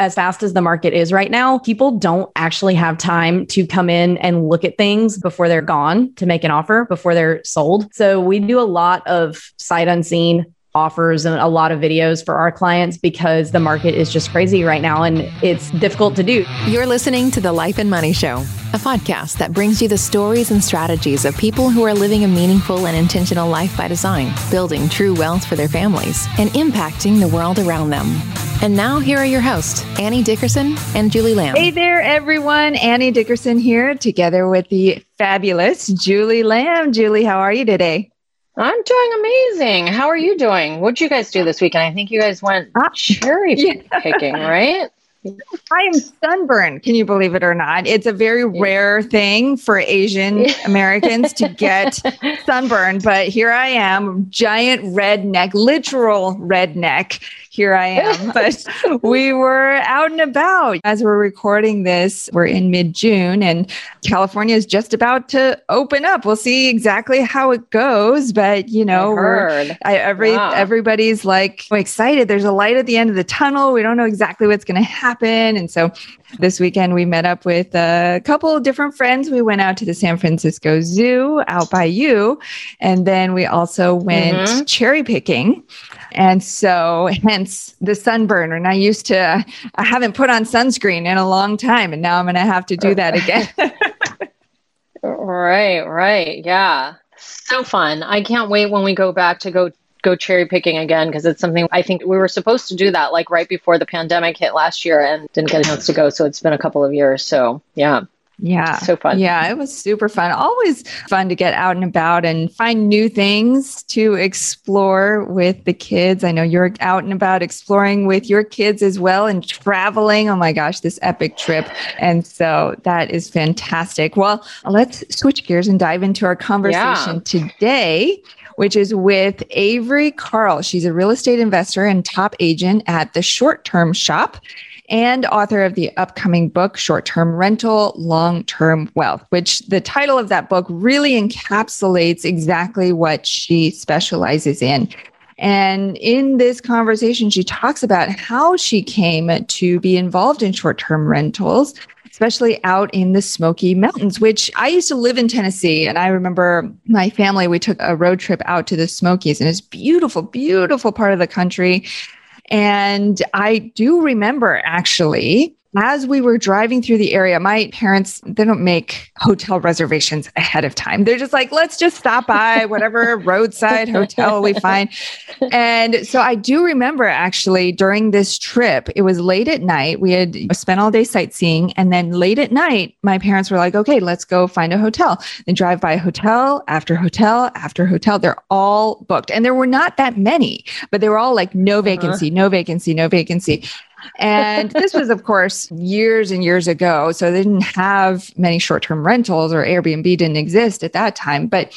as fast as the market is right now, people don't actually have time to come in and look at things before they're gone to make an offer before they're sold. So we do a lot of sight unseen offers and a lot of videos for our clients because the market is just crazy right now and it's difficult to do. You're listening to the Life and Money Show, a podcast that brings you the stories and strategies of people who are living a meaningful and intentional life by design, building true wealth for their families, and impacting the world around them. And now, here are your hosts, Annie Dickerson and Julie Lamb. Hey there, everyone. Annie Dickerson here, together with the fabulous Julie Lamb. Julie, how are you today? I'm doing amazing. How are you doing? What'd you guys do this weekend? I think you guys went ah, cherry yeah. picking, right? I am sunburned. Can you believe it or not? It's a very rare thing for Asian Americans to get sunburned, but here I am, giant redneck, literal redneck, here I am. But we were out and about as we're recording this. We're in mid June and California is just about to open up. We'll see exactly how it goes. But, you know, I I, every, wow. everybody's like excited. There's a light at the end of the tunnel. We don't know exactly what's going to happen. And so this weekend we met up with a couple of different friends. We went out to the San Francisco Zoo out by you. And then we also went mm-hmm. cherry picking. And so, hence the sunburn. And I used to, I haven't put on sunscreen in a long time, and now I'm going to have to do that again. right, right. Yeah. So fun. I can't wait when we go back to go go cherry picking again because it's something I think we were supposed to do that like right before the pandemic hit last year and didn't get a chance to go. So it's been a couple of years. So yeah. Yeah. So fun. Yeah, it was super fun. Always fun to get out and about and find new things to explore with the kids. I know you're out and about exploring with your kids as well and traveling. Oh my gosh, this epic trip. And so that is fantastic. Well, let's switch gears and dive into our conversation yeah. today which is with Avery Carl. She's a real estate investor and top agent at the Short Term Shop and author of the upcoming book, Short Term Rental, Long Term Wealth, which the title of that book really encapsulates exactly what she specializes in. And in this conversation, she talks about how she came to be involved in short term rentals, especially out in the Smoky Mountains, which I used to live in Tennessee. And I remember my family, we took a road trip out to the Smokies, and it's beautiful, beautiful part of the country. And I do remember actually as we were driving through the area, my parents, they don't make hotel reservations ahead of time. They're just like, let's just stop by whatever roadside hotel we find. And so I do remember actually during this trip, it was late at night. We had spent all day sightseeing. And then late at night, my parents were like, okay, let's go find a hotel. And drive by hotel after hotel after hotel. They're all booked. And there were not that many, but they were all like, no uh-huh. vacancy, no vacancy, no vacancy. And this was, of course, years and years ago. So they didn't have many short term rentals or Airbnb didn't exist at that time. But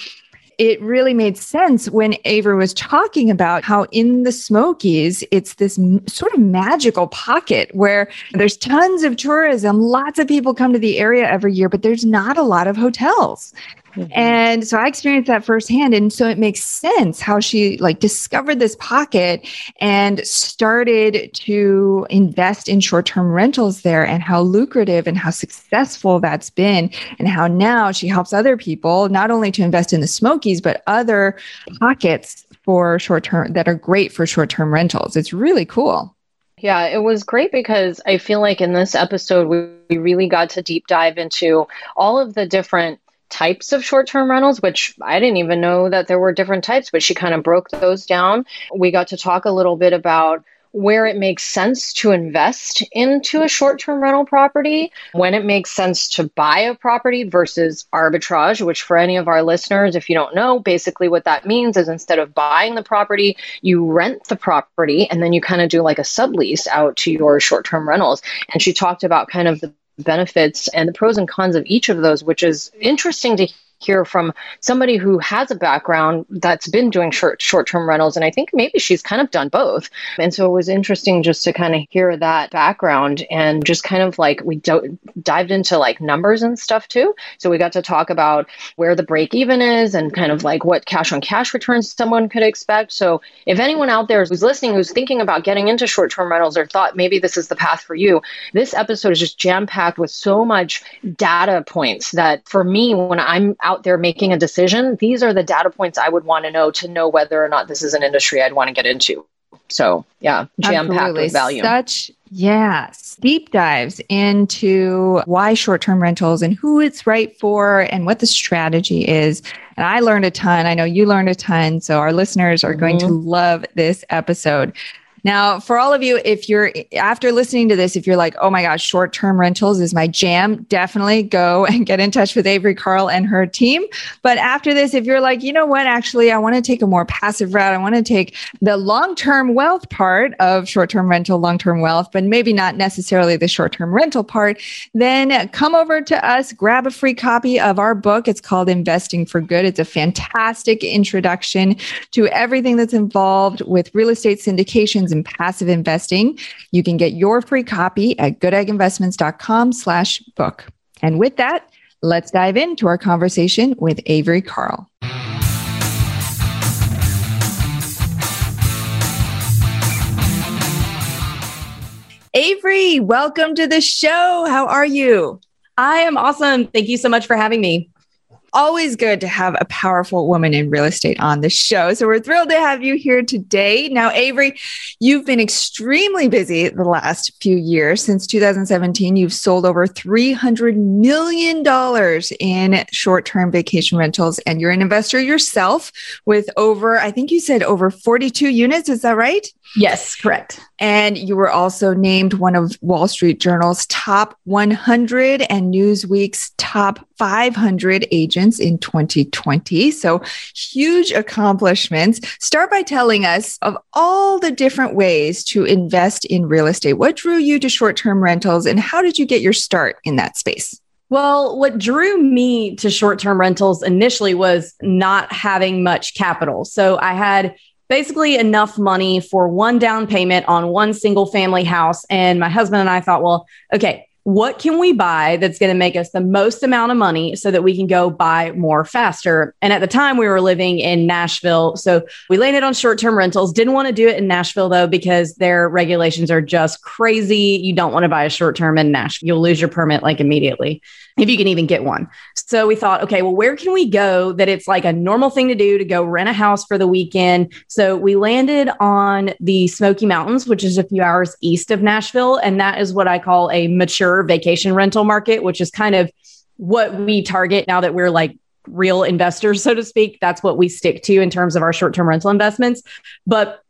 it really made sense when Avery was talking about how in the Smokies, it's this m- sort of magical pocket where there's tons of tourism, lots of people come to the area every year, but there's not a lot of hotels. Mm-hmm. And so I experienced that firsthand. And so it makes sense how she like discovered this pocket and started to invest in short term rentals there and how lucrative and how successful that's been. And how now she helps other people not only to invest in the Smokies, but other pockets for short term that are great for short term rentals. It's really cool. Yeah, it was great because I feel like in this episode, we, we really got to deep dive into all of the different types of short term rentals, which I didn't even know that there were different types, but she kind of broke those down. We got to talk a little bit about where it makes sense to invest into a short term rental property, when it makes sense to buy a property versus arbitrage, which for any of our listeners, if you don't know, basically what that means is instead of buying the property, you rent the property and then you kind of do like a sublease out to your short term rentals. And she talked about kind of the benefits and the pros and cons of each of those, which is interesting to hear from somebody who has a background that's been doing short short term rentals, and I think maybe she's kind of done both. And so it was interesting just to kind of hear that background and just kind of like we do- dived into like numbers and stuff too. So we got to talk about where the break even is and kind of like what cash on cash returns someone could expect. So if anyone out there who's listening who's thinking about getting into short term rentals or thought maybe this is the path for you, this episode is just jam packed with so much data points that for me, when I'm out there making a decision, these are the data points I would want to know to know whether or not this is an industry I'd want to get into. So yeah, jam packed with value. Such yes, deep dives into why short-term rentals and who it's right for and what the strategy is. And I learned a ton. I know you learned a ton. So our listeners are mm-hmm. going to mm-hmm. love this episode. Now, for all of you, if you're after listening to this, if you're like, oh my gosh, short term rentals is my jam, definitely go and get in touch with Avery Carl and her team. But after this, if you're like, you know what, actually, I want to take a more passive route, I want to take the long term wealth part of short term rental, long term wealth, but maybe not necessarily the short term rental part, then come over to us, grab a free copy of our book. It's called Investing for Good. It's a fantastic introduction to everything that's involved with real estate syndications and passive investing. You can get your free copy at goodegginvestments.com slash book. And with that, let's dive into our conversation with Avery Carl. Avery, welcome to the show. How are you? I am awesome. Thank you so much for having me always good to have a powerful woman in real estate on the show. So we're thrilled to have you here today. Now, Avery, you've been extremely busy the last few years. Since 2017, you've sold over $300 million in short term vacation rentals, and you're an investor yourself with over, I think you said over 42 units. Is that right? Yes, correct. And you were also named one of Wall Street Journal's top 100 and Newsweek's top 500 agents in 2020. So huge accomplishments. Start by telling us of all the different ways to invest in real estate. What drew you to short term rentals and how did you get your start in that space? Well, what drew me to short term rentals initially was not having much capital. So I had basically enough money for one down payment on one single family house. And my husband and I thought, well, okay, what can we buy that's going to make us the most amount of money so that we can go buy more faster? And at the time, we were living in Nashville. So we landed on short term rentals. Didn't want to do it in Nashville, though, because their regulations are just crazy. You don't want to buy a short term in Nashville, you'll lose your permit like immediately if you can even get one. So we thought, okay, well, where can we go that it's like a normal thing to do to go rent a house for the weekend? So we landed on the Smoky Mountains, which is a few hours east of Nashville. And that is what I call a mature vacation rental market, which is kind of what we target now that we're like real investors, so to speak. That's what we stick to in terms of our short term rental investments. But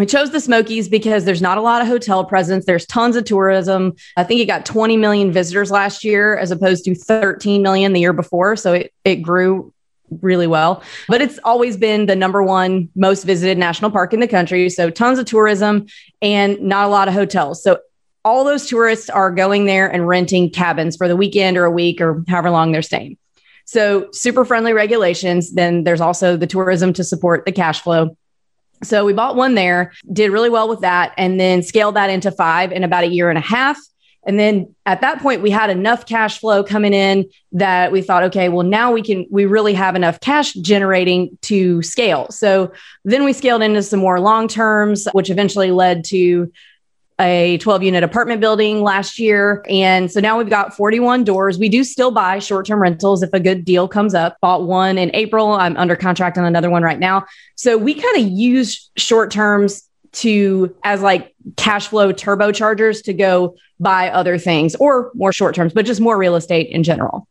we chose the Smokies because there's not a lot of hotel presence. There's tons of tourism. I think it got 20 million visitors last year as opposed to 13 million the year before. So it, it grew really well. But it's always been the number one most visited national park in the country. So tons of tourism and not a lot of hotels. So all those tourists are going there and renting cabins for the weekend or a week or however long they're staying. So super friendly regulations. Then there's also the tourism to support the cash flow. So we bought one there, did really well with that, and then scaled that into five in about a year and a half. And then at that point, we had enough cash flow coming in that we thought, okay, well, now we can, we really have enough cash generating to scale. So then we scaled into some more long terms, which eventually led to a 12 unit apartment building last year. And so now we've got 41 doors. We do still buy short term rentals if a good deal comes up. Bought one in April. I'm under contract on another one right now. So we kind of use short terms to as like cash flow turbochargers to go buy other things or more short terms, but just more real estate in general.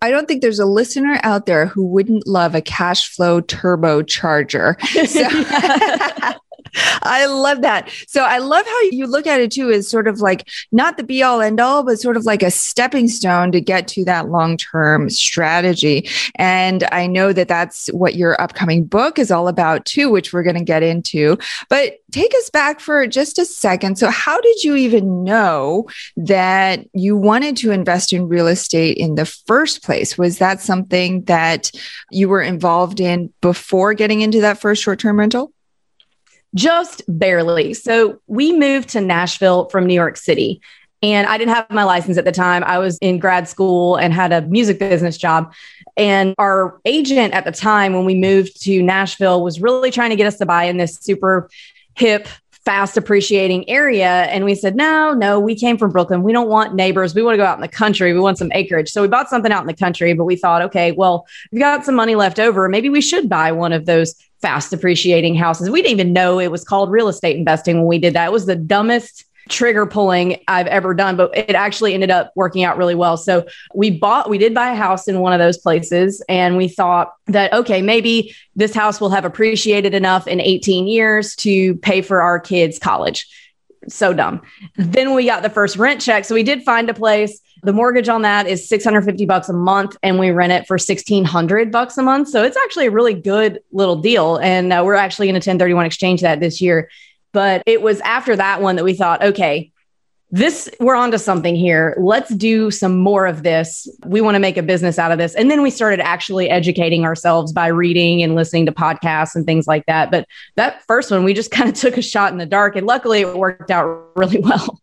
I don't think there's a listener out there who wouldn't love a cash flow turbocharger. So I love that. So I love how you look at it too as sort of like not the be all end all, but sort of like a stepping stone to get to that long term strategy. And I know that that's what your upcoming book is all about too, which we're going to get into. But take us back for just a second. So, how did you even know that you wanted to invest in real estate in the first place? Was that something that you were involved in before getting into that first short term rental? Just barely. So, we moved to Nashville from New York City. And I didn't have my license at the time. I was in grad school and had a music business job. And our agent at the time, when we moved to Nashville, was really trying to get us to buy in this super hip, fast appreciating area. And we said, no, no, we came from Brooklyn. We don't want neighbors. We want to go out in the country. We want some acreage. So we bought something out in the country, but we thought, okay, well, we've got some money left over. Maybe we should buy one of those fast appreciating houses. We didn't even know it was called real estate investing when we did that. It was the dumbest trigger pulling I've ever done, but it actually ended up working out really well. So we bought, we did buy a house in one of those places, and we thought that, okay, maybe this house will have appreciated enough in 18 years to pay for our kids' college. So dumb. Then we got the first rent check. So we did find a place. The mortgage on that is 650 bucks a month and we rent it for 1600 bucks a month. So it's actually a really good little deal. And uh, we're actually going to 1031 exchange that this year. But it was after that one that we thought, okay, this we're onto something here. Let's do some more of this. We want to make a business out of this. And then we started actually educating ourselves by reading and listening to podcasts and things like that. But that first one, we just kind of took a shot in the dark and luckily it worked out really well.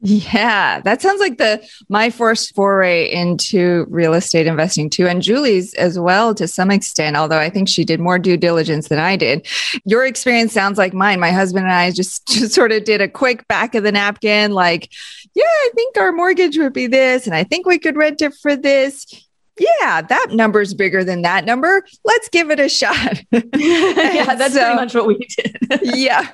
Yeah, that sounds like the my first foray into real estate investing too, and Julie's as well to some extent. Although I think she did more due diligence than I did. Your experience sounds like mine. My husband and I just, just sort of did a quick back of the napkin, like, yeah, I think our mortgage would be this, and I think we could rent it for this yeah, that number's bigger than that number. Let's give it a shot. yeah, that's so, pretty much what we did. yeah.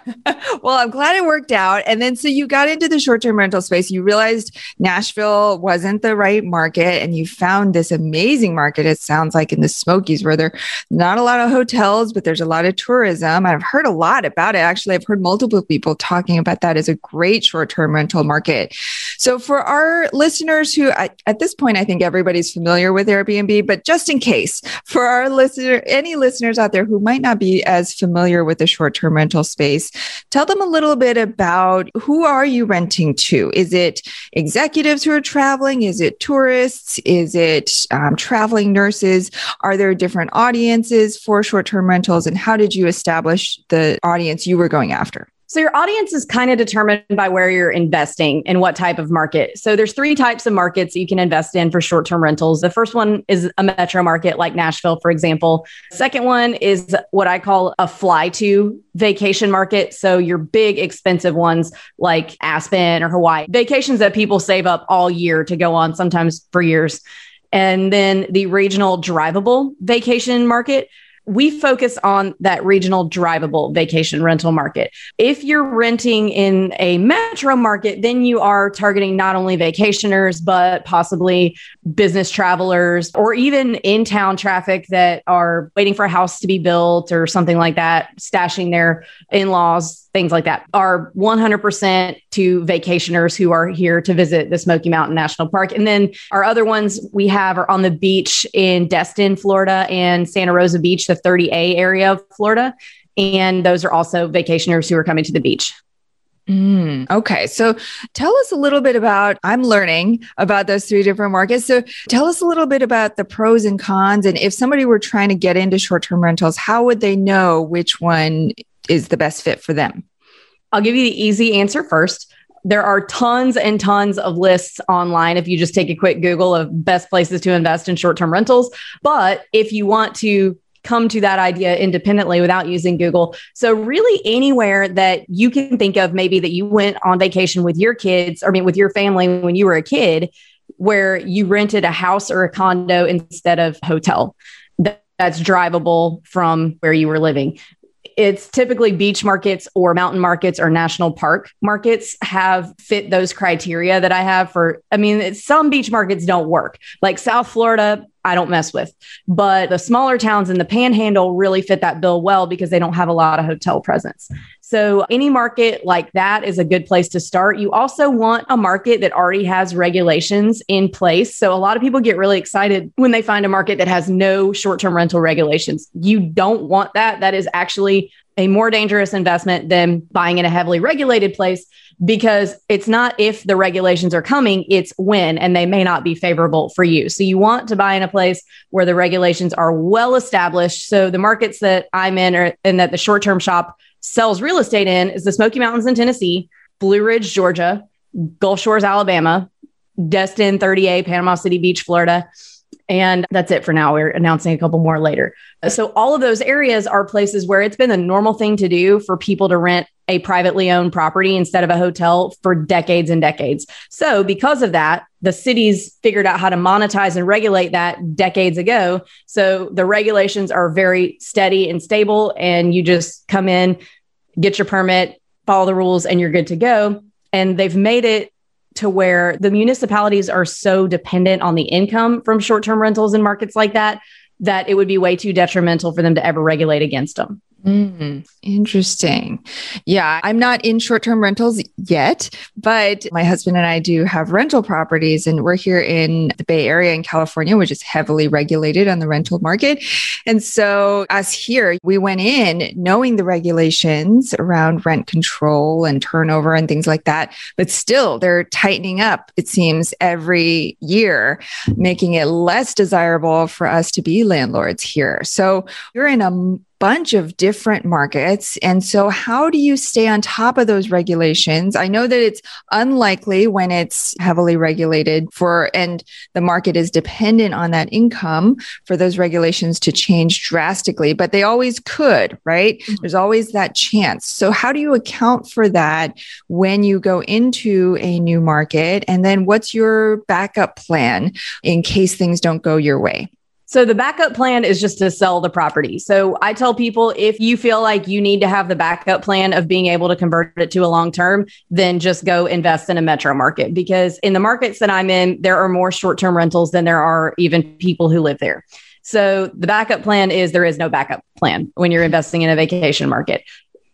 Well, I'm glad it worked out. And then so you got into the short term rental space. You realized Nashville wasn't the right market and you found this amazing market, it sounds like in the Smokies, where there not a lot of hotels, but there's a lot of tourism. I've heard a lot about it. Actually, I've heard multiple people talking about that as a great short term rental market. So for our listeners who, at this point, I think everybody's familiar with Airbnb, but just in case for our listener, any listeners out there who might not be as familiar with the short term rental space, tell them a little bit about who are you renting to? Is it executives who are traveling? Is it tourists? Is it um, traveling nurses? Are there different audiences for short term rentals? And how did you establish the audience you were going after? So your audience is kind of determined by where you're investing and what type of market. So there's three types of markets you can invest in for short-term rentals. The first one is a metro market like Nashville, for example. Second one is what I call a fly to vacation market. So your big expensive ones like Aspen or Hawaii, vacations that people save up all year to go on, sometimes for years. And then the regional drivable vacation market, we focus on that regional drivable vacation rental market. If you're renting in a metro market, then you are targeting not only vacationers, but possibly business travelers or even in town traffic that are waiting for a house to be built or something like that, stashing their in laws things like that are 100% to vacationers who are here to visit the Smoky Mountain National Park. And then our other ones we have are on the beach in Destin, Florida, and Santa Rosa Beach, the 30A area of Florida. And those are also vacationers who are coming to the beach. Mm, okay. So tell us a little bit about, I'm learning about those three different markets. So tell us a little bit about the pros and cons. And if somebody were trying to get into short term rentals, how would they know which one is the best fit for them? I'll give you the easy answer first. There are tons and tons of lists online if you just take a quick Google of best places to invest in short term rentals. But if you want to come to that idea independently without using Google. So, really, anywhere that you can think of, maybe that you went on vacation with your kids, or I mean, with your family when you were a kid, where you rented a house or a condo instead of hotel that's drivable from where you were living it's typically beach markets or mountain markets or national park markets have fit those criteria that I have for. I mean, some beach markets don't work. Like South Florida, I don't mess with. But the smaller towns in the panhandle really fit that bill well because they don't have a lot of hotel presence. So, any market like that is a good place to start. You also want a market that already has regulations in place. So, a lot of people get really excited when they find a market that has no short term rental regulations. You don't want that. That is actually a more dangerous investment than buying in a heavily regulated place because it's not if the regulations are coming, it's when, and they may not be favorable for you. So you want to buy in a place where the regulations are well established. So the markets that I'm in or, and that the short term shop sells real estate in is the Smoky Mountains in Tennessee, Blue Ridge, Georgia, Gulf Shores, Alabama, Destin 30A, Panama City Beach, Florida. And that's it for now. We're announcing a couple more later. So, all of those areas are places where it's been the normal thing to do for people to rent a privately owned property instead of a hotel for decades and decades. So, because of that, the cities figured out how to monetize and regulate that decades ago. So, the regulations are very steady and stable, and you just come in, get your permit, follow the rules, and you're good to go. And they've made it to where the municipalities are so dependent on the income from short term rentals in markets like that that it would be way too detrimental for them to ever regulate against them. Mm, interesting. Yeah, I'm not in short term rentals yet, but my husband and I do have rental properties, and we're here in the Bay Area in California, which is heavily regulated on the rental market. And so, us here, we went in knowing the regulations around rent control and turnover and things like that, but still they're tightening up, it seems, every year, making it less desirable for us to be landlords here. So, you're in a bunch of different markets. And so, how do you stay on top of those regulations? I know that it's unlikely when it's heavily regulated for, and the market is dependent on that income for those regulations to change drastically, but they always could, right? Mm-hmm. There's always that chance. So, how do you account for that when you go into a new market? And then, what's your backup plan in case things don't go your way? So the backup plan is just to sell the property. So I tell people if you feel like you need to have the backup plan of being able to convert it to a long term, then just go invest in a metro market because in the markets that I'm in, there are more short term rentals than there are even people who live there. So the backup plan is there is no backup plan when you're investing in a vacation market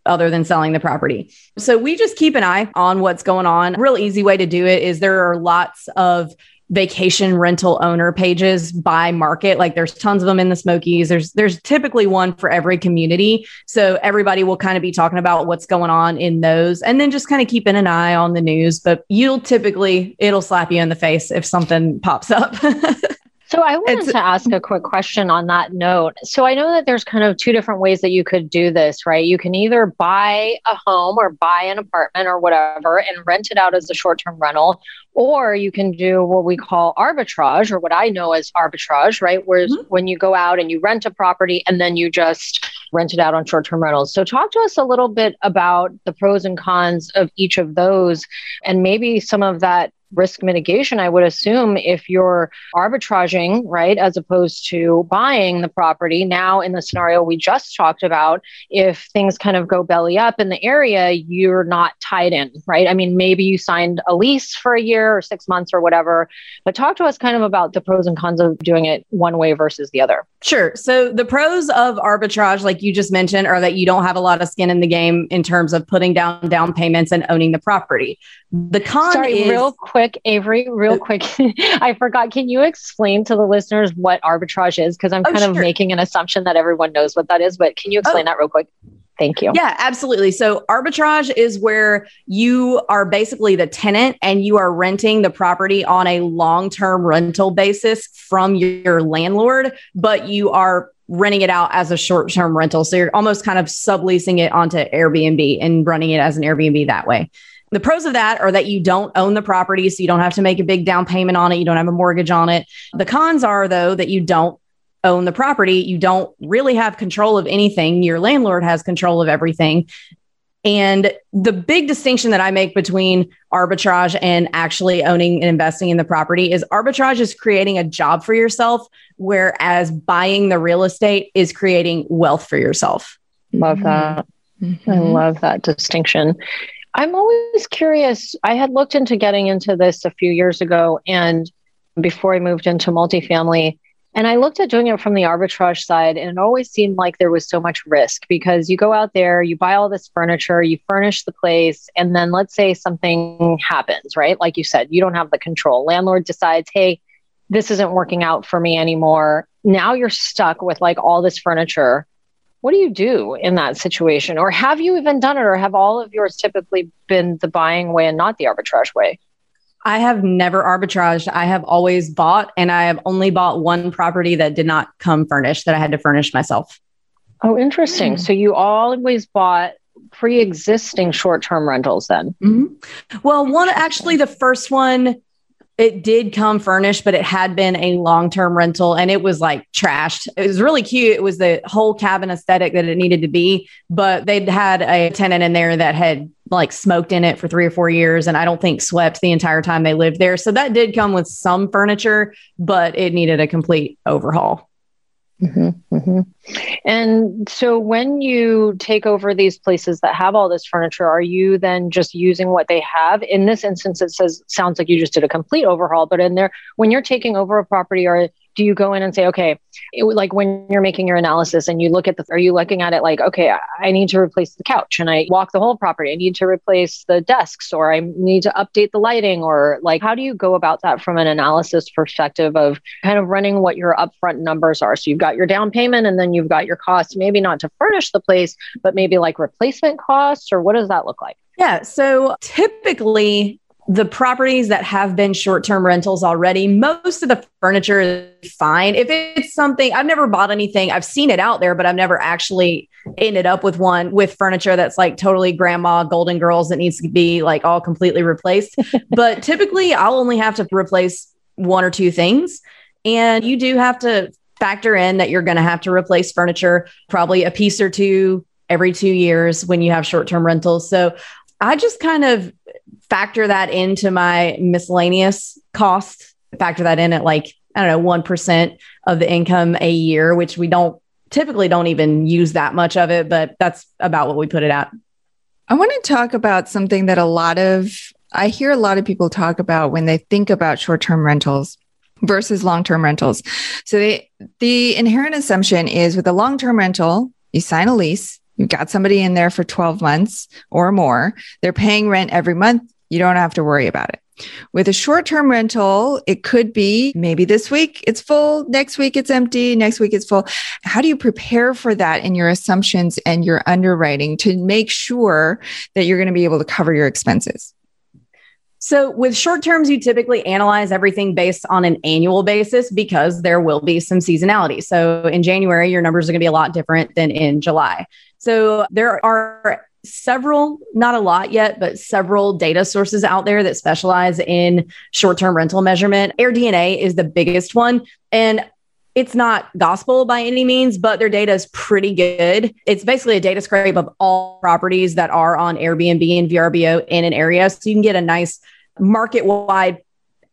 other than selling the property. So we just keep an eye on what's going on. Real easy way to do it is there are lots of vacation rental owner pages by market. Like there's tons of them in the smokies. There's there's typically one for every community. So everybody will kind of be talking about what's going on in those and then just kind of keeping an eye on the news. But you'll typically it'll slap you in the face if something pops up So I wanted it's, to ask a quick question on that note. So I know that there's kind of two different ways that you could do this, right? You can either buy a home or buy an apartment or whatever and rent it out as a short-term rental, or you can do what we call arbitrage or what I know as arbitrage, right? Where mm-hmm. when you go out and you rent a property and then you just rent it out on short-term rentals. So talk to us a little bit about the pros and cons of each of those and maybe some of that risk mitigation, I would assume if you're arbitraging, right, as opposed to buying the property. Now, in the scenario we just talked about, if things kind of go belly up in the area, you're not tied in, right? I mean, maybe you signed a lease for a year or six months or whatever, but talk to us kind of about the pros and cons of doing it one way versus the other. Sure. So, the pros of arbitrage, like you just mentioned, are that you don't have a lot of skin in the game in terms of putting down down payments and owning the property. The con Sorry, is real quick, Avery, real uh, quick. I forgot. Can you explain to the listeners what arbitrage is? Because I'm oh, kind sure. of making an assumption that everyone knows what that is, but can you oh. explain oh. that real quick? Thank you. Yeah, absolutely. So, arbitrage is where you are basically the tenant and you are renting the property on a long term rental basis from your landlord, but you are renting it out as a short term rental. So, you're almost kind of subleasing it onto Airbnb and running it as an Airbnb that way. The pros of that are that you don't own the property, so you don't have to make a big down payment on it. You don't have a mortgage on it. The cons are, though, that you don't own the property. You don't really have control of anything. Your landlord has control of everything. And the big distinction that I make between arbitrage and actually owning and investing in the property is arbitrage is creating a job for yourself, whereas buying the real estate is creating wealth for yourself. Love that. Mm-hmm. I love that distinction. I'm always curious. I had looked into getting into this a few years ago, and before I moved into multifamily, And I looked at doing it from the arbitrage side, and it always seemed like there was so much risk because you go out there, you buy all this furniture, you furnish the place, and then let's say something happens, right? Like you said, you don't have the control. Landlord decides, hey, this isn't working out for me anymore. Now you're stuck with like all this furniture. What do you do in that situation? Or have you even done it? Or have all of yours typically been the buying way and not the arbitrage way? I have never arbitraged. I have always bought, and I have only bought one property that did not come furnished that I had to furnish myself. Oh, interesting. So you always bought pre existing short term rentals then? Mm-hmm. Well, one actually, the first one it did come furnished, but it had been a long term rental and it was like trashed. It was really cute. It was the whole cabin aesthetic that it needed to be, but they'd had a tenant in there that had like smoked in it for three or four years and I don't think swept the entire time they lived there. So that did come with some furniture, but it needed a complete overhaul. Mm-hmm, mm-hmm. And so, when you take over these places that have all this furniture, are you then just using what they have? In this instance, it says sounds like you just did a complete overhaul. But in there, when you're taking over a property, are do you go in and say, okay, it, like when you're making your analysis and you look at the, are you looking at it like, okay, I need to replace the couch and I walk the whole property. I need to replace the desks or I need to update the lighting or like, how do you go about that from an analysis perspective of kind of running what your upfront numbers are? So you've got your down payment and then you've got your costs, maybe not to furnish the place, but maybe like replacement costs or what does that look like? Yeah. So typically the properties that have been short term rentals already, most of the furniture is fine. If it's something, I've never bought anything, I've seen it out there, but I've never actually ended up with one with furniture that's like totally grandma golden girls that needs to be like all completely replaced. but typically, I'll only have to replace one or two things. And you do have to factor in that you're going to have to replace furniture, probably a piece or two every two years when you have short term rentals. So I just kind of factor that into my miscellaneous cost, factor that in at like, I don't know, 1% of the income a year, which we don't typically don't even use that much of it, but that's about what we put it at. I want to talk about something that a lot of I hear a lot of people talk about when they think about short-term rentals versus long-term rentals. So they, the inherent assumption is with a long-term rental, you sign a lease, you've got somebody in there for 12 months or more, they're paying rent every month, you don't have to worry about it. With a short term rental, it could be maybe this week it's full, next week it's empty, next week it's full. How do you prepare for that in your assumptions and your underwriting to make sure that you're going to be able to cover your expenses? So, with short terms, you typically analyze everything based on an annual basis because there will be some seasonality. So, in January, your numbers are going to be a lot different than in July. So, there are several, not a lot yet, but several data sources out there that specialize in short term rental measurement. AirDNA is the biggest one. And it's not gospel by any means, but their data is pretty good. It's basically a data scrape of all properties that are on Airbnb and VRBO in an area. So you can get a nice market wide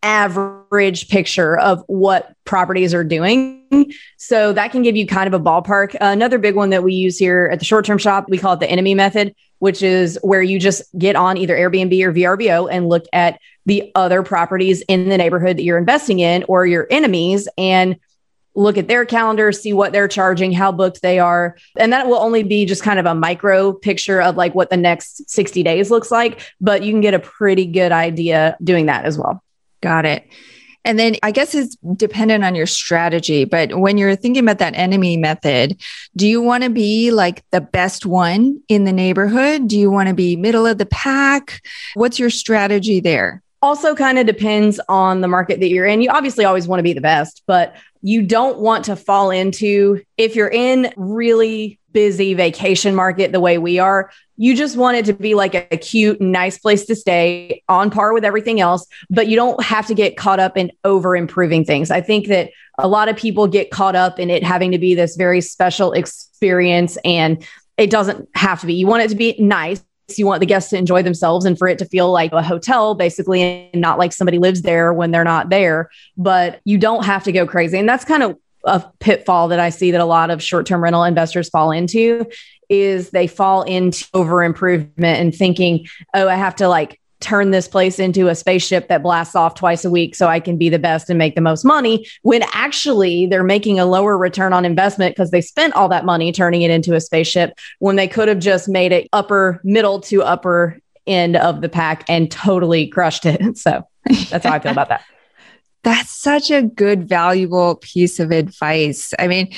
average picture of what properties are doing. So that can give you kind of a ballpark. Another big one that we use here at the short term shop, we call it the enemy method, which is where you just get on either Airbnb or VRBO and look at the other properties in the neighborhood that you're investing in or your enemies and look at their calendar, see what they're charging, how booked they are. And that will only be just kind of a micro picture of like what the next 60 days looks like, but you can get a pretty good idea doing that as well. Got it. And then I guess it's dependent on your strategy. But when you're thinking about that enemy method, do you want to be like the best one in the neighborhood? Do you want to be middle of the pack? What's your strategy there? Also, kind of depends on the market that you're in. You obviously always want to be the best, but you don't want to fall into if you're in really busy vacation market the way we are you just want it to be like a, cute nice place to stay on par with everything else but you don't have to get caught up in over improving things i think that a lot of people get caught up in it having to be this very special experience and it doesn't have to be you want it to be nice you want the guests to enjoy themselves and for it to feel like a hotel basically and not like somebody lives there when they're not there. But you don't have to go crazy. And that's kind of a pitfall that I see that a lot of short-term rental investors fall into is they fall into over improvement and thinking, oh, I have to like turn this place into a spaceship that blasts off twice a week so I can be the best and make the most money when actually they're making a lower return on investment because they spent all that money turning it into a spaceship when they could have just made it upper middle to upper end of the pack and totally crushed it. So that's how I feel about that. That's such a good, valuable piece of advice. I mean,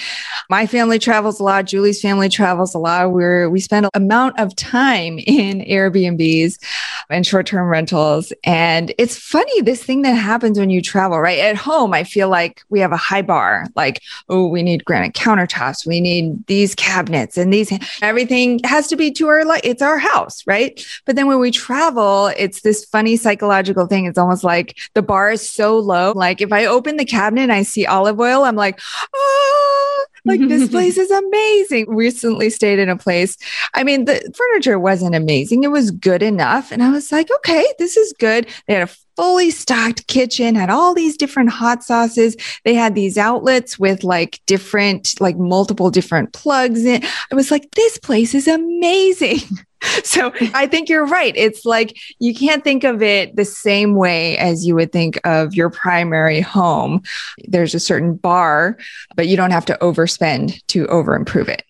my family travels a lot. Julie's family travels a lot. We're, we spend an amount of time in Airbnbs and short term rentals. And it's funny, this thing that happens when you travel, right? At home, I feel like we have a high bar, like, oh, we need granite countertops. We need these cabinets and these, everything has to be to our, like, it's our house, right? But then when we travel, it's this funny psychological thing. It's almost like the bar is so low like if I open the cabinet and I see olive oil, I'm like, oh, like this place is amazing. Recently stayed in a place. I mean, the furniture wasn't amazing. It was good enough. And I was like, okay, this is good. They had a fully stocked kitchen, had all these different hot sauces. They had these outlets with like different, like multiple different plugs in. I was like, this place is amazing. so I think you're right. It's like you can't think of it the same way as you would think of your primary home. There's a certain bar, but you don't have to overspend to over improve it.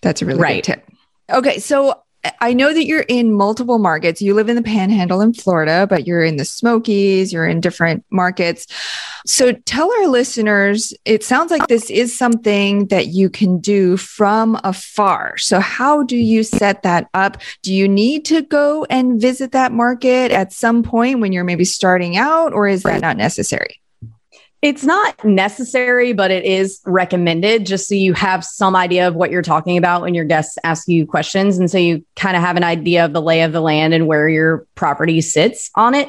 That's a really right. good tip. Okay, so I know that you're in multiple markets. You live in the panhandle in Florida, but you're in the Smokies, you're in different markets. So tell our listeners, it sounds like this is something that you can do from afar. So, how do you set that up? Do you need to go and visit that market at some point when you're maybe starting out, or is that not necessary? It's not necessary, but it is recommended just so you have some idea of what you're talking about when your guests ask you questions. And so you kind of have an idea of the lay of the land and where your property sits on it.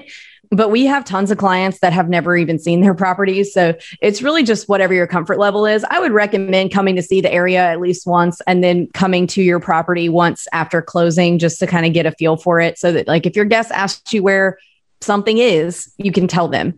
But we have tons of clients that have never even seen their properties. So it's really just whatever your comfort level is. I would recommend coming to see the area at least once and then coming to your property once after closing just to kind of get a feel for it. So that, like, if your guest asks you where something is, you can tell them.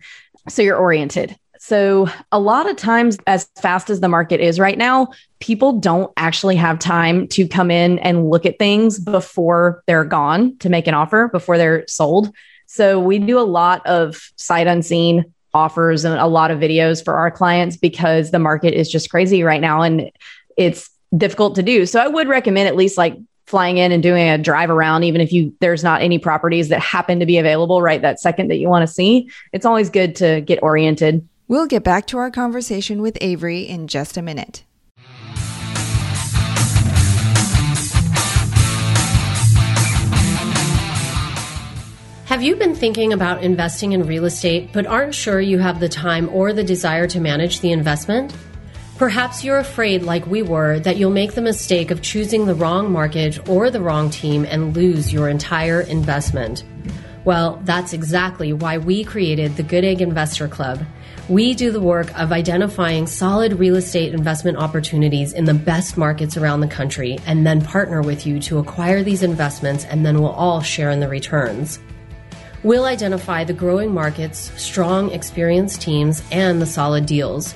So you're oriented. So, a lot of times, as fast as the market is right now, people don't actually have time to come in and look at things before they're gone to make an offer, before they're sold. So, we do a lot of sight unseen offers and a lot of videos for our clients because the market is just crazy right now and it's difficult to do. So, I would recommend at least like flying in and doing a drive around even if you there's not any properties that happen to be available right that second that you want to see it's always good to get oriented We'll get back to our conversation with Avery in just a minute. Have you been thinking about investing in real estate but aren't sure you have the time or the desire to manage the investment? Perhaps you're afraid, like we were, that you'll make the mistake of choosing the wrong mortgage or the wrong team and lose your entire investment. Well, that's exactly why we created the Good Egg Investor Club. We do the work of identifying solid real estate investment opportunities in the best markets around the country and then partner with you to acquire these investments and then we'll all share in the returns. We'll identify the growing markets, strong, experienced teams, and the solid deals.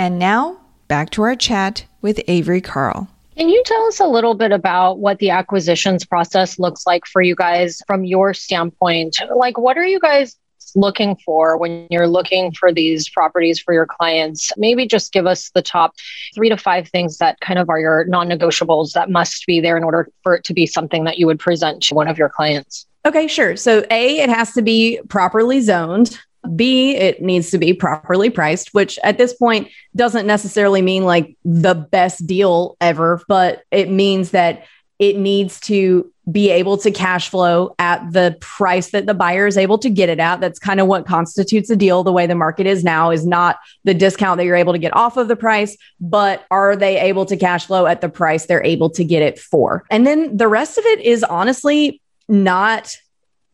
And now back to our chat with Avery Carl. Can you tell us a little bit about what the acquisitions process looks like for you guys from your standpoint? Like, what are you guys looking for when you're looking for these properties for your clients? Maybe just give us the top three to five things that kind of are your non negotiables that must be there in order for it to be something that you would present to one of your clients. Okay, sure. So, A, it has to be properly zoned. B, it needs to be properly priced, which at this point doesn't necessarily mean like the best deal ever, but it means that it needs to be able to cash flow at the price that the buyer is able to get it at. That's kind of what constitutes a deal. The way the market is now is not the discount that you're able to get off of the price, but are they able to cash flow at the price they're able to get it for? And then the rest of it is honestly not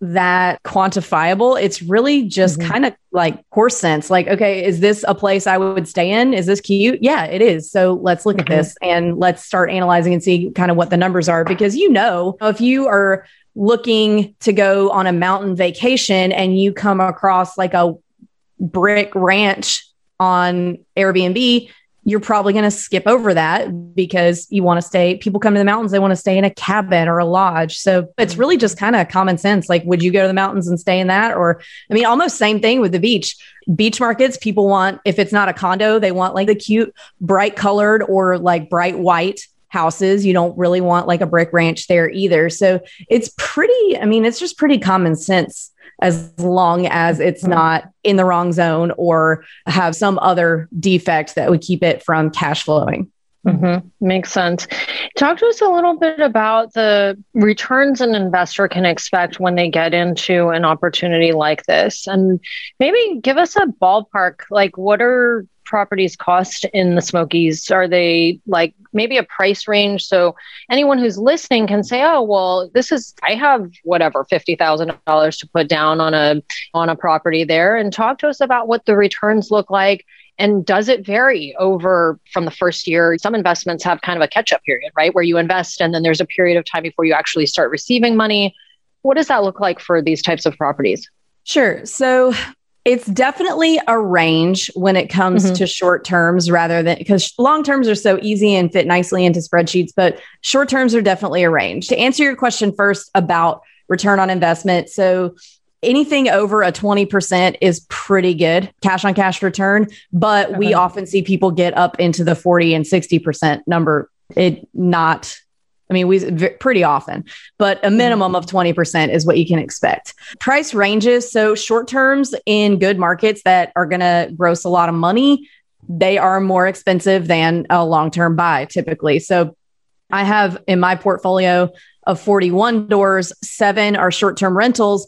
that quantifiable. It's really just mm-hmm. kind of like horse sense. Like, okay, is this a place I would stay in? Is this cute? Yeah, it is. So let's look mm-hmm. at this and let's start analyzing and see kind of what the numbers are. Because you know, if you are looking to go on a mountain vacation and you come across like a brick ranch on Airbnb, you're probably going to skip over that because you want to stay. People come to the mountains, they want to stay in a cabin or a lodge. So it's mm-hmm. really just kind of common sense. Like, would you go to the mountains and stay in that? Or, I mean, almost same thing with the beach. Beach markets, people want, if it's not a condo, they want like the cute, bright colored or like bright white houses. You don't really want like a brick ranch there either. So it's pretty, I mean, it's just pretty common sense as long as it's mm-hmm. not in the wrong zone or have some other defect that would keep it from cash flowing. Mm-hmm. Makes sense. Talk to us a little bit about the returns an investor can expect when they get into an opportunity like this. And maybe give us a ballpark like, what are properties cost in the Smokies? Are they like maybe a price range? So anyone who's listening can say, "Oh, well, this is I have whatever fifty thousand dollars to put down on a on a property there," and talk to us about what the returns look like. And does it vary over from the first year? Some investments have kind of a catch up period, right? Where you invest and then there's a period of time before you actually start receiving money. What does that look like for these types of properties? Sure. So it's definitely a range when it comes mm-hmm. to short terms rather than because long terms are so easy and fit nicely into spreadsheets, but short terms are definitely a range. To answer your question first about return on investment. So anything over a 20% is pretty good cash on cash return, but we uh-huh. often see people get up into the 40 and 60% number. It not I mean, we pretty often, but a minimum of 20% is what you can expect. Price ranges. So, short terms in good markets that are going to gross a lot of money, they are more expensive than a long term buy typically. So, I have in my portfolio of 41 doors, seven are short term rentals,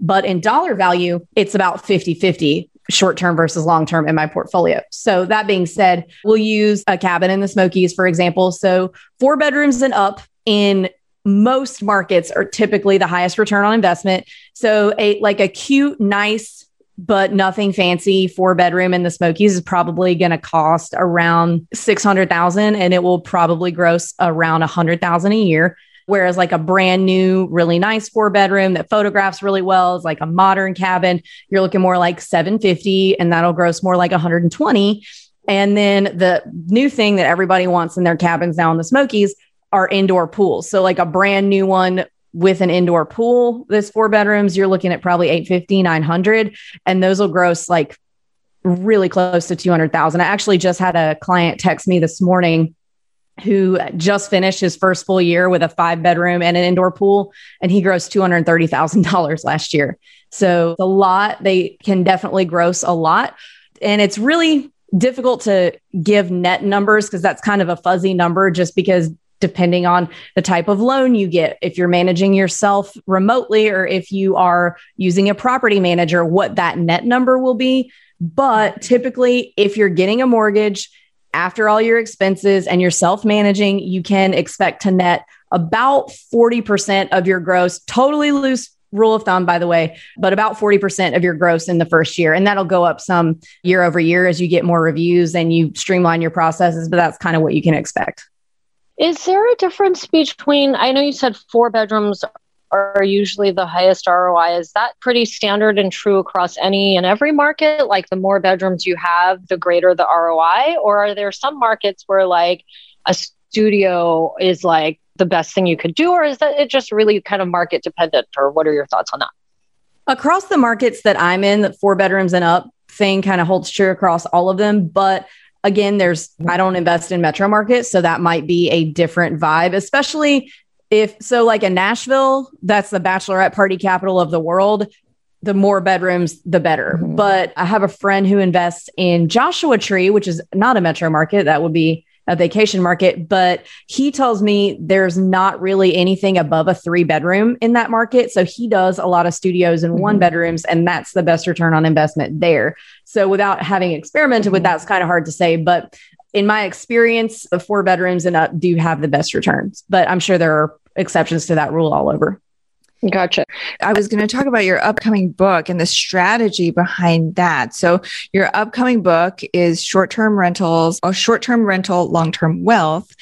but in dollar value, it's about 50 50 short term versus long term in my portfolio. So, that being said, we'll use a cabin in the Smokies, for example. So, four bedrooms and up in most markets are typically the highest return on investment. So, a like a cute, nice, but nothing fancy four bedroom in the Smokies is probably going to cost around 600,000 and it will probably gross around 100,000 a year. Whereas like a brand new, really nice four bedroom that photographs really well is like a modern cabin. You're looking more like 750 and that'll gross more like 120. And then the new thing that everybody wants in their cabins now in the Smokies are indoor pools. So like a brand new one with an indoor pool, this four bedrooms, you're looking at probably 850, 900. And those will gross like really close to 200,000. I actually just had a client text me this morning who just finished his first full year with a five bedroom and an indoor pool, and he grossed $230,000 last year. So a lot. They can definitely gross a lot. And it's really difficult to give net numbers because that's kind of a fuzzy number just because depending on the type of loan you get, if you're managing yourself remotely or if you are using a property manager, what that net number will be. But typically, if you're getting a mortgage, after all your expenses and you're self managing, you can expect to net about 40% of your gross, totally loose rule of thumb, by the way, but about 40% of your gross in the first year. And that'll go up some year over year as you get more reviews and you streamline your processes, but that's kind of what you can expect. Is there a difference between, I know you said four bedrooms are usually the highest ROI. Is that pretty standard and true across any and every market? Like the more bedrooms you have, the greater the ROI? Or are there some markets where like a studio is like the best thing you could do, or is that it just really kind of market dependent? Or what are your thoughts on that? Across the markets that I'm in, the four bedrooms and up thing kind of holds true across all of them. But again, there's, I don't invest in metro markets. So that might be a different vibe, especially if, so like in Nashville, that's the bachelorette party capital of the world. The more bedrooms, the better. Mm-hmm. But I have a friend who invests in Joshua Tree, which is not a metro market. That would be a vacation market, but he tells me there's not really anything above a three bedroom in that market. So he does a lot of studios and mm-hmm. one bedrooms, and that's the best return on investment there. So without having experimented mm-hmm. with that, it's kind of hard to say. But in my experience, the four bedrooms and up do have the best returns, but I'm sure there are exceptions to that rule all over. Gotcha. I was going to talk about your upcoming book and the strategy behind that. So, your upcoming book is short term rentals, or short term rental, long term wealth.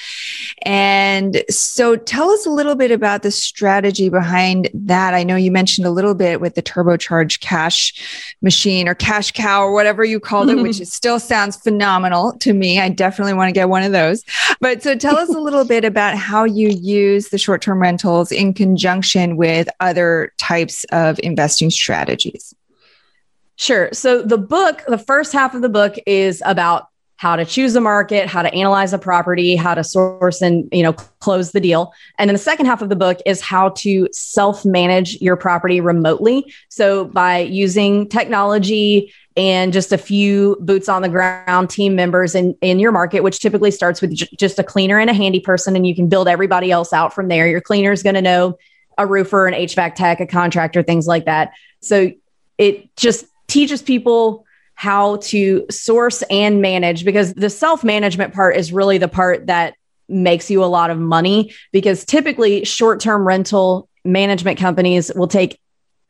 And so, tell us a little bit about the strategy behind that. I know you mentioned a little bit with the turbocharged cash machine or cash cow or whatever you called it, which still sounds phenomenal to me. I definitely want to get one of those. But so, tell us a little bit about how you use the short term rentals in conjunction with other types of investing strategies? Sure. So the book, the first half of the book is about how to choose a market, how to analyze a property, how to source and, you know, close the deal. And then the second half of the book is how to self-manage your property remotely. So by using technology and just a few boots on the ground team members in, in your market, which typically starts with j- just a cleaner and a handy person, and you can build everybody else out from there. Your cleaner is going to know a roofer, an HVAC tech, a contractor, things like that. So it just teaches people how to source and manage because the self management part is really the part that makes you a lot of money because typically short term rental management companies will take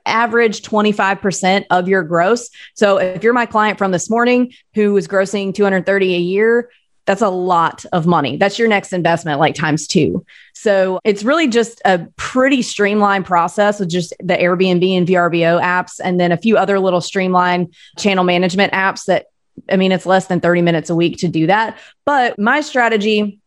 average 25% of your gross. So if you're my client from this morning who is grossing 230 a year, that's a lot of money. That's your next investment, like times two. So it's really just a pretty streamlined process with just the Airbnb and VRBO apps, and then a few other little streamlined channel management apps that, I mean, it's less than 30 minutes a week to do that. But my strategy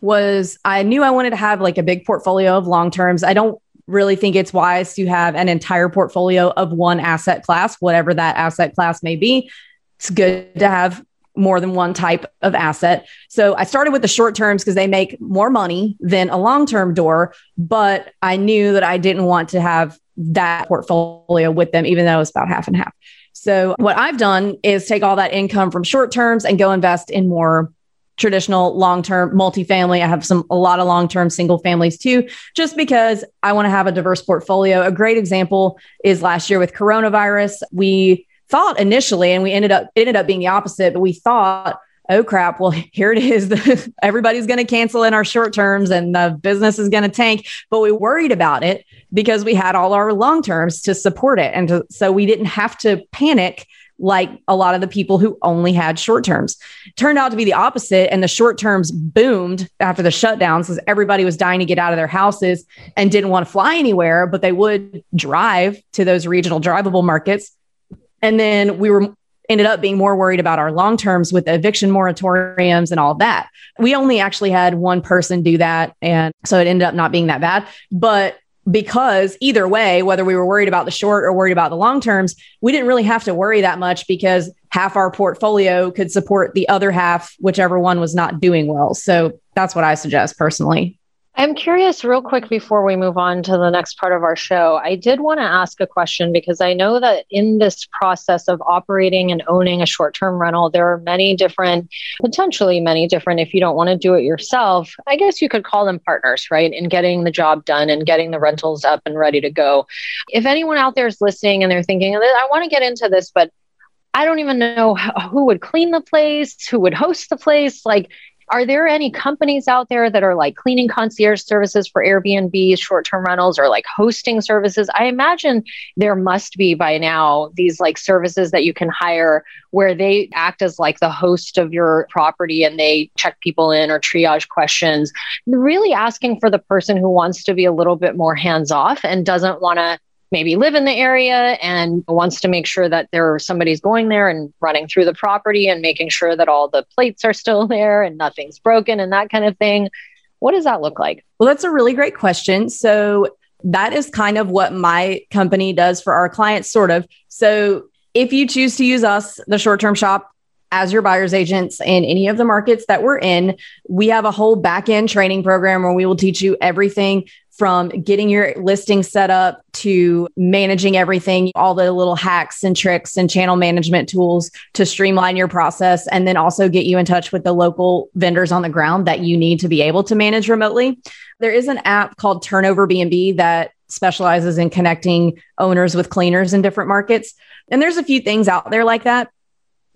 was I knew I wanted to have like a big portfolio of long terms. I don't really think it's wise to have an entire portfolio of one asset class, whatever that asset class may be. It's good to have more than one type of asset. So I started with the short terms because they make more money than a long term door, but I knew that I didn't want to have that portfolio with them, even though it's about half and half. So what I've done is take all that income from short terms and go invest in more traditional long-term multifamily. I have some a lot of long-term single families too, just because I want to have a diverse portfolio. A great example is last year with coronavirus. We thought initially, and we ended up it ended up being the opposite, but we thought, oh crap, well, here it is. Everybody's going to cancel in our short terms and the business is going to tank. But we worried about it because we had all our long terms to support it. And to, so we didn't have to panic like a lot of the people who only had short terms. Turned out to be the opposite. And the short terms boomed after the shutdowns because everybody was dying to get out of their houses and didn't want to fly anywhere, but they would drive to those regional drivable markets. And then we were ended up being more worried about our long terms with eviction moratoriums and all that. We only actually had one person do that. And so it ended up not being that bad. But because either way, whether we were worried about the short or worried about the long terms, we didn't really have to worry that much because half our portfolio could support the other half, whichever one was not doing well. So that's what I suggest personally. I'm curious, real quick, before we move on to the next part of our show. I did want to ask a question because I know that in this process of operating and owning a short term rental, there are many different, potentially many different, if you don't want to do it yourself, I guess you could call them partners, right? In getting the job done and getting the rentals up and ready to go. If anyone out there is listening and they're thinking, I want to get into this, but I don't even know who would clean the place, who would host the place. Like, are there any companies out there that are like cleaning concierge services for Airbnb, short term rentals, or like hosting services? I imagine there must be by now these like services that you can hire where they act as like the host of your property and they check people in or triage questions, really asking for the person who wants to be a little bit more hands off and doesn't want to maybe live in the area and wants to make sure that there somebody's going there and running through the property and making sure that all the plates are still there and nothing's broken and that kind of thing. What does that look like? Well, that's a really great question. So that is kind of what my company does for our clients, sort of. So if you choose to use us, the short term shop, as your buyer's agents in any of the markets that we're in, we have a whole back end training program where we will teach you everything from getting your listing set up to managing everything, all the little hacks and tricks and channel management tools to streamline your process, and then also get you in touch with the local vendors on the ground that you need to be able to manage remotely. There is an app called Turnover BNB that specializes in connecting owners with cleaners in different markets. And there's a few things out there like that,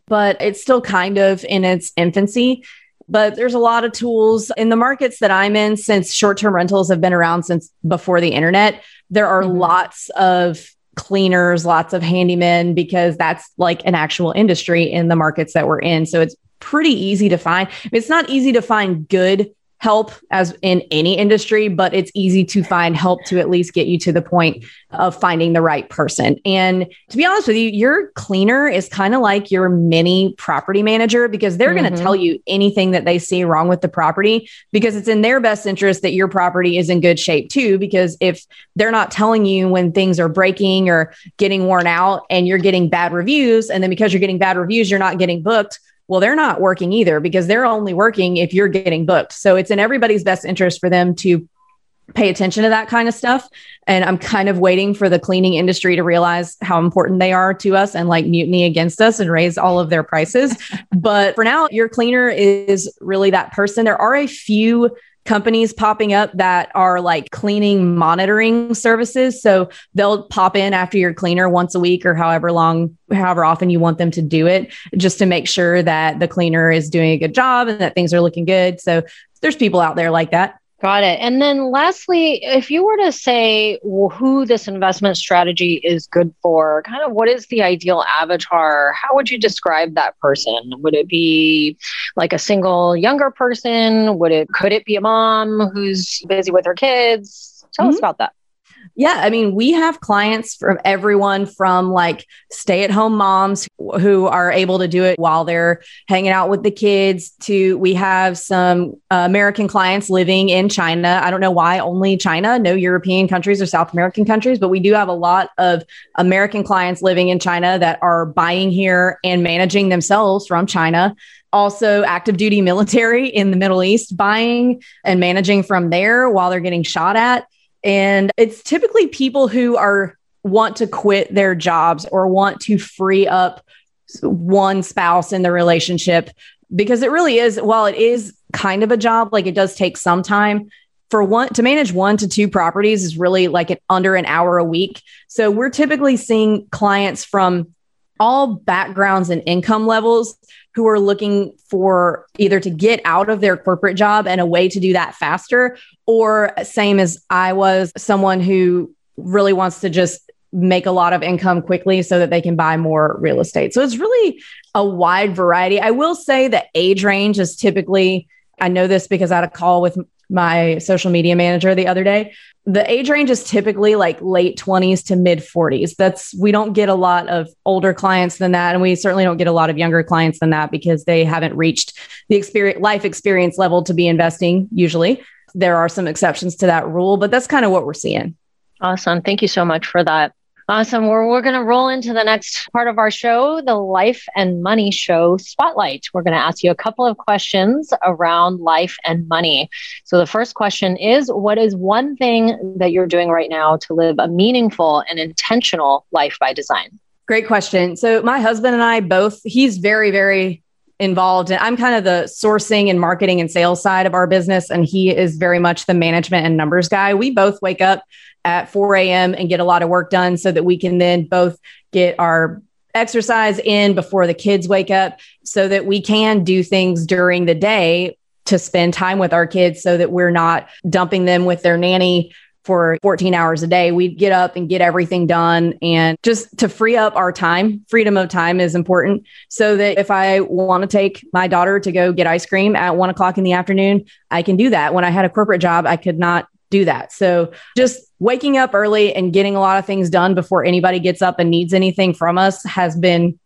but it's still kind of in its infancy. But there's a lot of tools in the markets that I'm in since short term rentals have been around since before the internet. There are mm-hmm. lots of cleaners, lots of handymen, because that's like an actual industry in the markets that we're in. So it's pretty easy to find. It's not easy to find good help as in any industry, but it's easy to find help to at least get you to the point of finding the right person. And to be honest with you, your cleaner is kind of like your mini property manager because they're mm-hmm. going to tell you anything that they see wrong with the property because it's in their best interest that your property is in good shape too. Because if they're not telling you when things are breaking or getting worn out and you're getting bad reviews, and then because you're getting bad reviews, you're not getting booked well, they're not working either because they're only working if you're getting booked. So it's in everybody's best interest for them to pay attention to that kind of stuff. And I'm kind of waiting for the cleaning industry to realize how important they are to us and like mutiny against us and raise all of their prices. but for now, your cleaner is really that person. There are a few companies popping up that are like cleaning monitoring services. So they'll pop in after your cleaner once a week or however long, however often you want them to do it, just to make sure that the cleaner is doing a good job and that things are looking good. So there's people out there like that. Got it. And then lastly, if you were to say who this investment strategy is good for, kind of what is the ideal avatar? How would you describe that person? Would it be like a single younger person? Would it could it be a mom who's busy with her kids? Tell mm-hmm. us about that. Yeah, I mean, we have clients from everyone from like stay at home moms who are able to do it while they're hanging out with the kids to we have some uh, American clients living in China. I don't know why only China, no European countries or South American countries, but we do have a lot of American clients living in China that are buying here and managing themselves from China also active duty military in the Middle East buying and managing from there while they're getting shot at. And it's typically people who are want to quit their jobs or want to free up one spouse in the relationship because it really is while it is kind of a job like it does take some time for one to manage one to two properties is really like an under an hour a week. So we're typically seeing clients from all backgrounds and income levels who are looking for either to get out of their corporate job and a way to do that faster, or same as I was, someone who really wants to just make a lot of income quickly so that they can buy more real estate. So it's really a wide variety. I will say the age range is typically, I know this because I had a call with my social media manager the other day. The age range is typically like late 20s to mid 40s. That's we don't get a lot of older clients than that and we certainly don't get a lot of younger clients than that because they haven't reached the experience life experience level to be investing usually. There are some exceptions to that rule, but that's kind of what we're seeing. Awesome. Thank you so much for that. Awesome. We're, we're going to roll into the next part of our show, the Life and Money Show Spotlight. We're going to ask you a couple of questions around life and money. So, the first question is What is one thing that you're doing right now to live a meaningful and intentional life by design? Great question. So, my husband and I both, he's very, very involved and I'm kind of the sourcing and marketing and sales side of our business and he is very much the management and numbers guy. We both wake up at 4 a.m. and get a lot of work done so that we can then both get our exercise in before the kids wake up so that we can do things during the day to spend time with our kids so that we're not dumping them with their nanny for 14 hours a day. We'd get up and get everything done. And just to free up our time, freedom of time is important. So that if I want to take my daughter to go get ice cream at one o'clock in the afternoon, I can do that. When I had a corporate job, I could not do that. So just waking up early and getting a lot of things done before anybody gets up and needs anything from us has been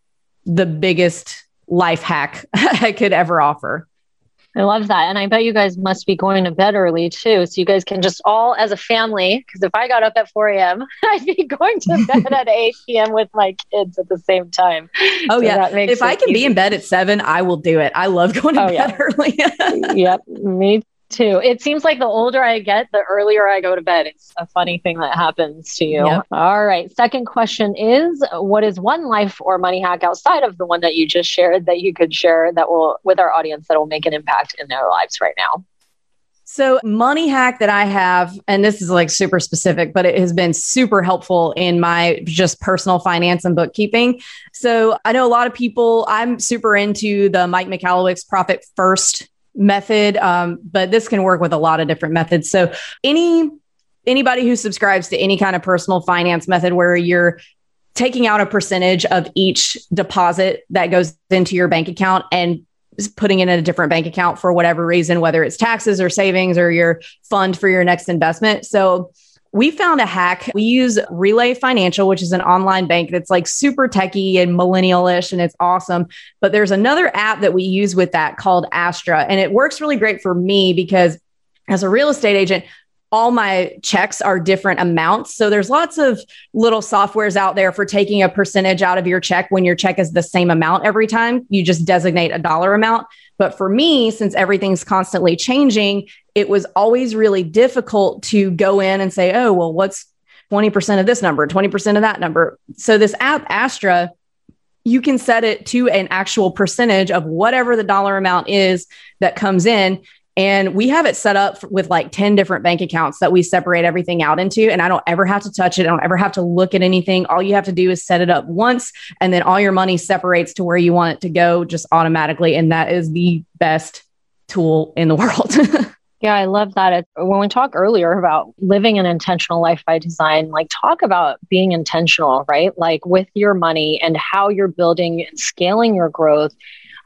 the biggest life hack I could ever offer. I love that. And I bet you guys must be going to bed early too. So you guys can just all, as a family, because if I got up at 4 a.m., I'd be going to bed at 8 p.m. with my kids at the same time. Oh, so yeah. If I can easy. be in bed at 7, I will do it. I love going to oh, bed yeah. early. yep. Me too. It seems like the older I get, the earlier I go to bed. It's a funny thing that happens to you. Yep. All right. Second question is what is one life or money hack outside of the one that you just shared that you could share that will with our audience that will make an impact in their lives right now? So, money hack that I have, and this is like super specific, but it has been super helpful in my just personal finance and bookkeeping. So, I know a lot of people, I'm super into the Mike Michalowicz Profit First method, um, but this can work with a lot of different methods. So any anybody who subscribes to any kind of personal finance method where you're taking out a percentage of each deposit that goes into your bank account and putting it in a different bank account for whatever reason, whether it's taxes or savings or your fund for your next investment. So we found a hack. We use Relay Financial, which is an online bank that's like super techy and millennial-ish and it's awesome. But there's another app that we use with that called Astra. And it works really great for me because as a real estate agent, all my checks are different amounts. So there's lots of little softwares out there for taking a percentage out of your check when your check is the same amount every time. You just designate a dollar amount. But for me, since everything's constantly changing, it was always really difficult to go in and say, oh, well, what's 20% of this number, 20% of that number. So this app, Astra, you can set it to an actual percentage of whatever the dollar amount is that comes in. And we have it set up with like 10 different bank accounts that we separate everything out into. And I don't ever have to touch it. I don't ever have to look at anything. All you have to do is set it up once, and then all your money separates to where you want it to go just automatically. And that is the best tool in the world. Yeah, I love that. When we talked earlier about living an intentional life by design, like talk about being intentional, right? Like with your money and how you're building and scaling your growth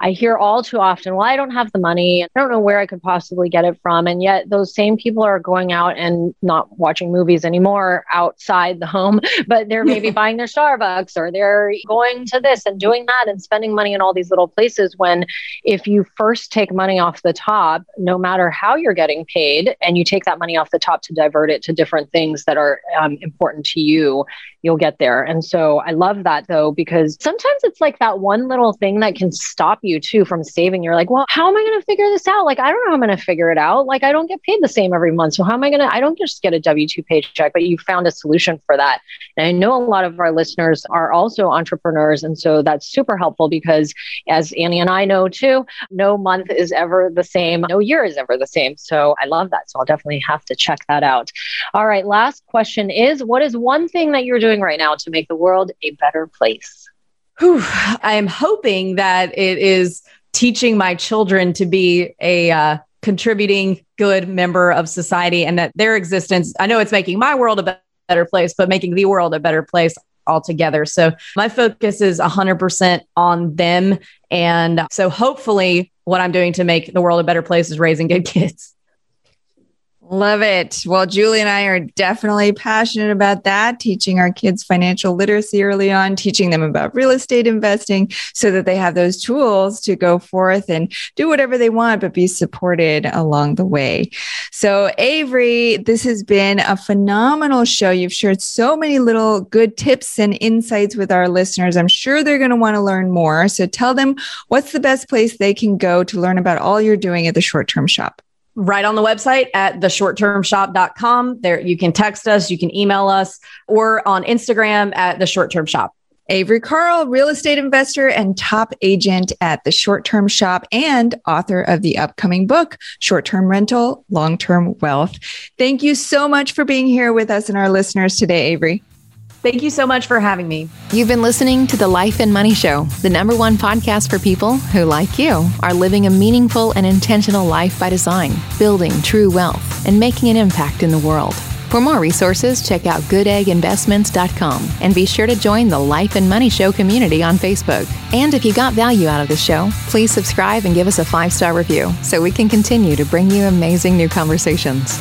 I hear all too often, well, I don't have the money. I don't know where I could possibly get it from. And yet those same people are going out and not watching movies anymore outside the home, but they're maybe buying their Starbucks or they're going to this and doing that and spending money in all these little places. When if you first take money off the top, no matter how you're getting paid, and you take that money off the top to divert it to different things that are um, important to you, you'll get there. And so I love that though, because sometimes it's like that one little thing that can stop you too from saving. You're like, well, how am I going to figure this out? Like, I don't know how I'm going to figure it out. Like, I don't get paid the same every month. So how am I going to, I don't just get a W 2 paycheck, but you found a solution for that. And I know a lot of our listeners are also entrepreneurs. And so that's super helpful because as Annie and I know too, no month is ever the same. No year is ever the same. So I love that. So I'll definitely have to check that out. All right. Last question is what is one thing that you're doing right now to make the world a better place? Whew, I am hoping that it is teaching my children to be a uh, contributing good member of society and that their existence, I know it's making my world a better place, but making the world a better place altogether. So my focus is 100% on them. And so hopefully, what I'm doing to make the world a better place is raising good kids. Love it. Well, Julie and I are definitely passionate about that, teaching our kids financial literacy early on, teaching them about real estate investing so that they have those tools to go forth and do whatever they want, but be supported along the way. So, Avery, this has been a phenomenal show. You've shared so many little good tips and insights with our listeners. I'm sure they're going to want to learn more. So, tell them what's the best place they can go to learn about all you're doing at the short term shop right on the website at theshorttermshop.com. There you can text us, you can email us, or on Instagram at the short term shop. Avery Carl, real estate investor and top agent at the Short Term Shop and author of the upcoming book, Short Term Rental, Long Term Wealth. Thank you so much for being here with us and our listeners today, Avery. Thank you so much for having me. You've been listening to The Life and Money Show, the number one podcast for people who, like you, are living a meaningful and intentional life by design, building true wealth, and making an impact in the world. For more resources, check out goodegginvestments.com and be sure to join the Life and Money Show community on Facebook. And if you got value out of the show, please subscribe and give us a five star review so we can continue to bring you amazing new conversations.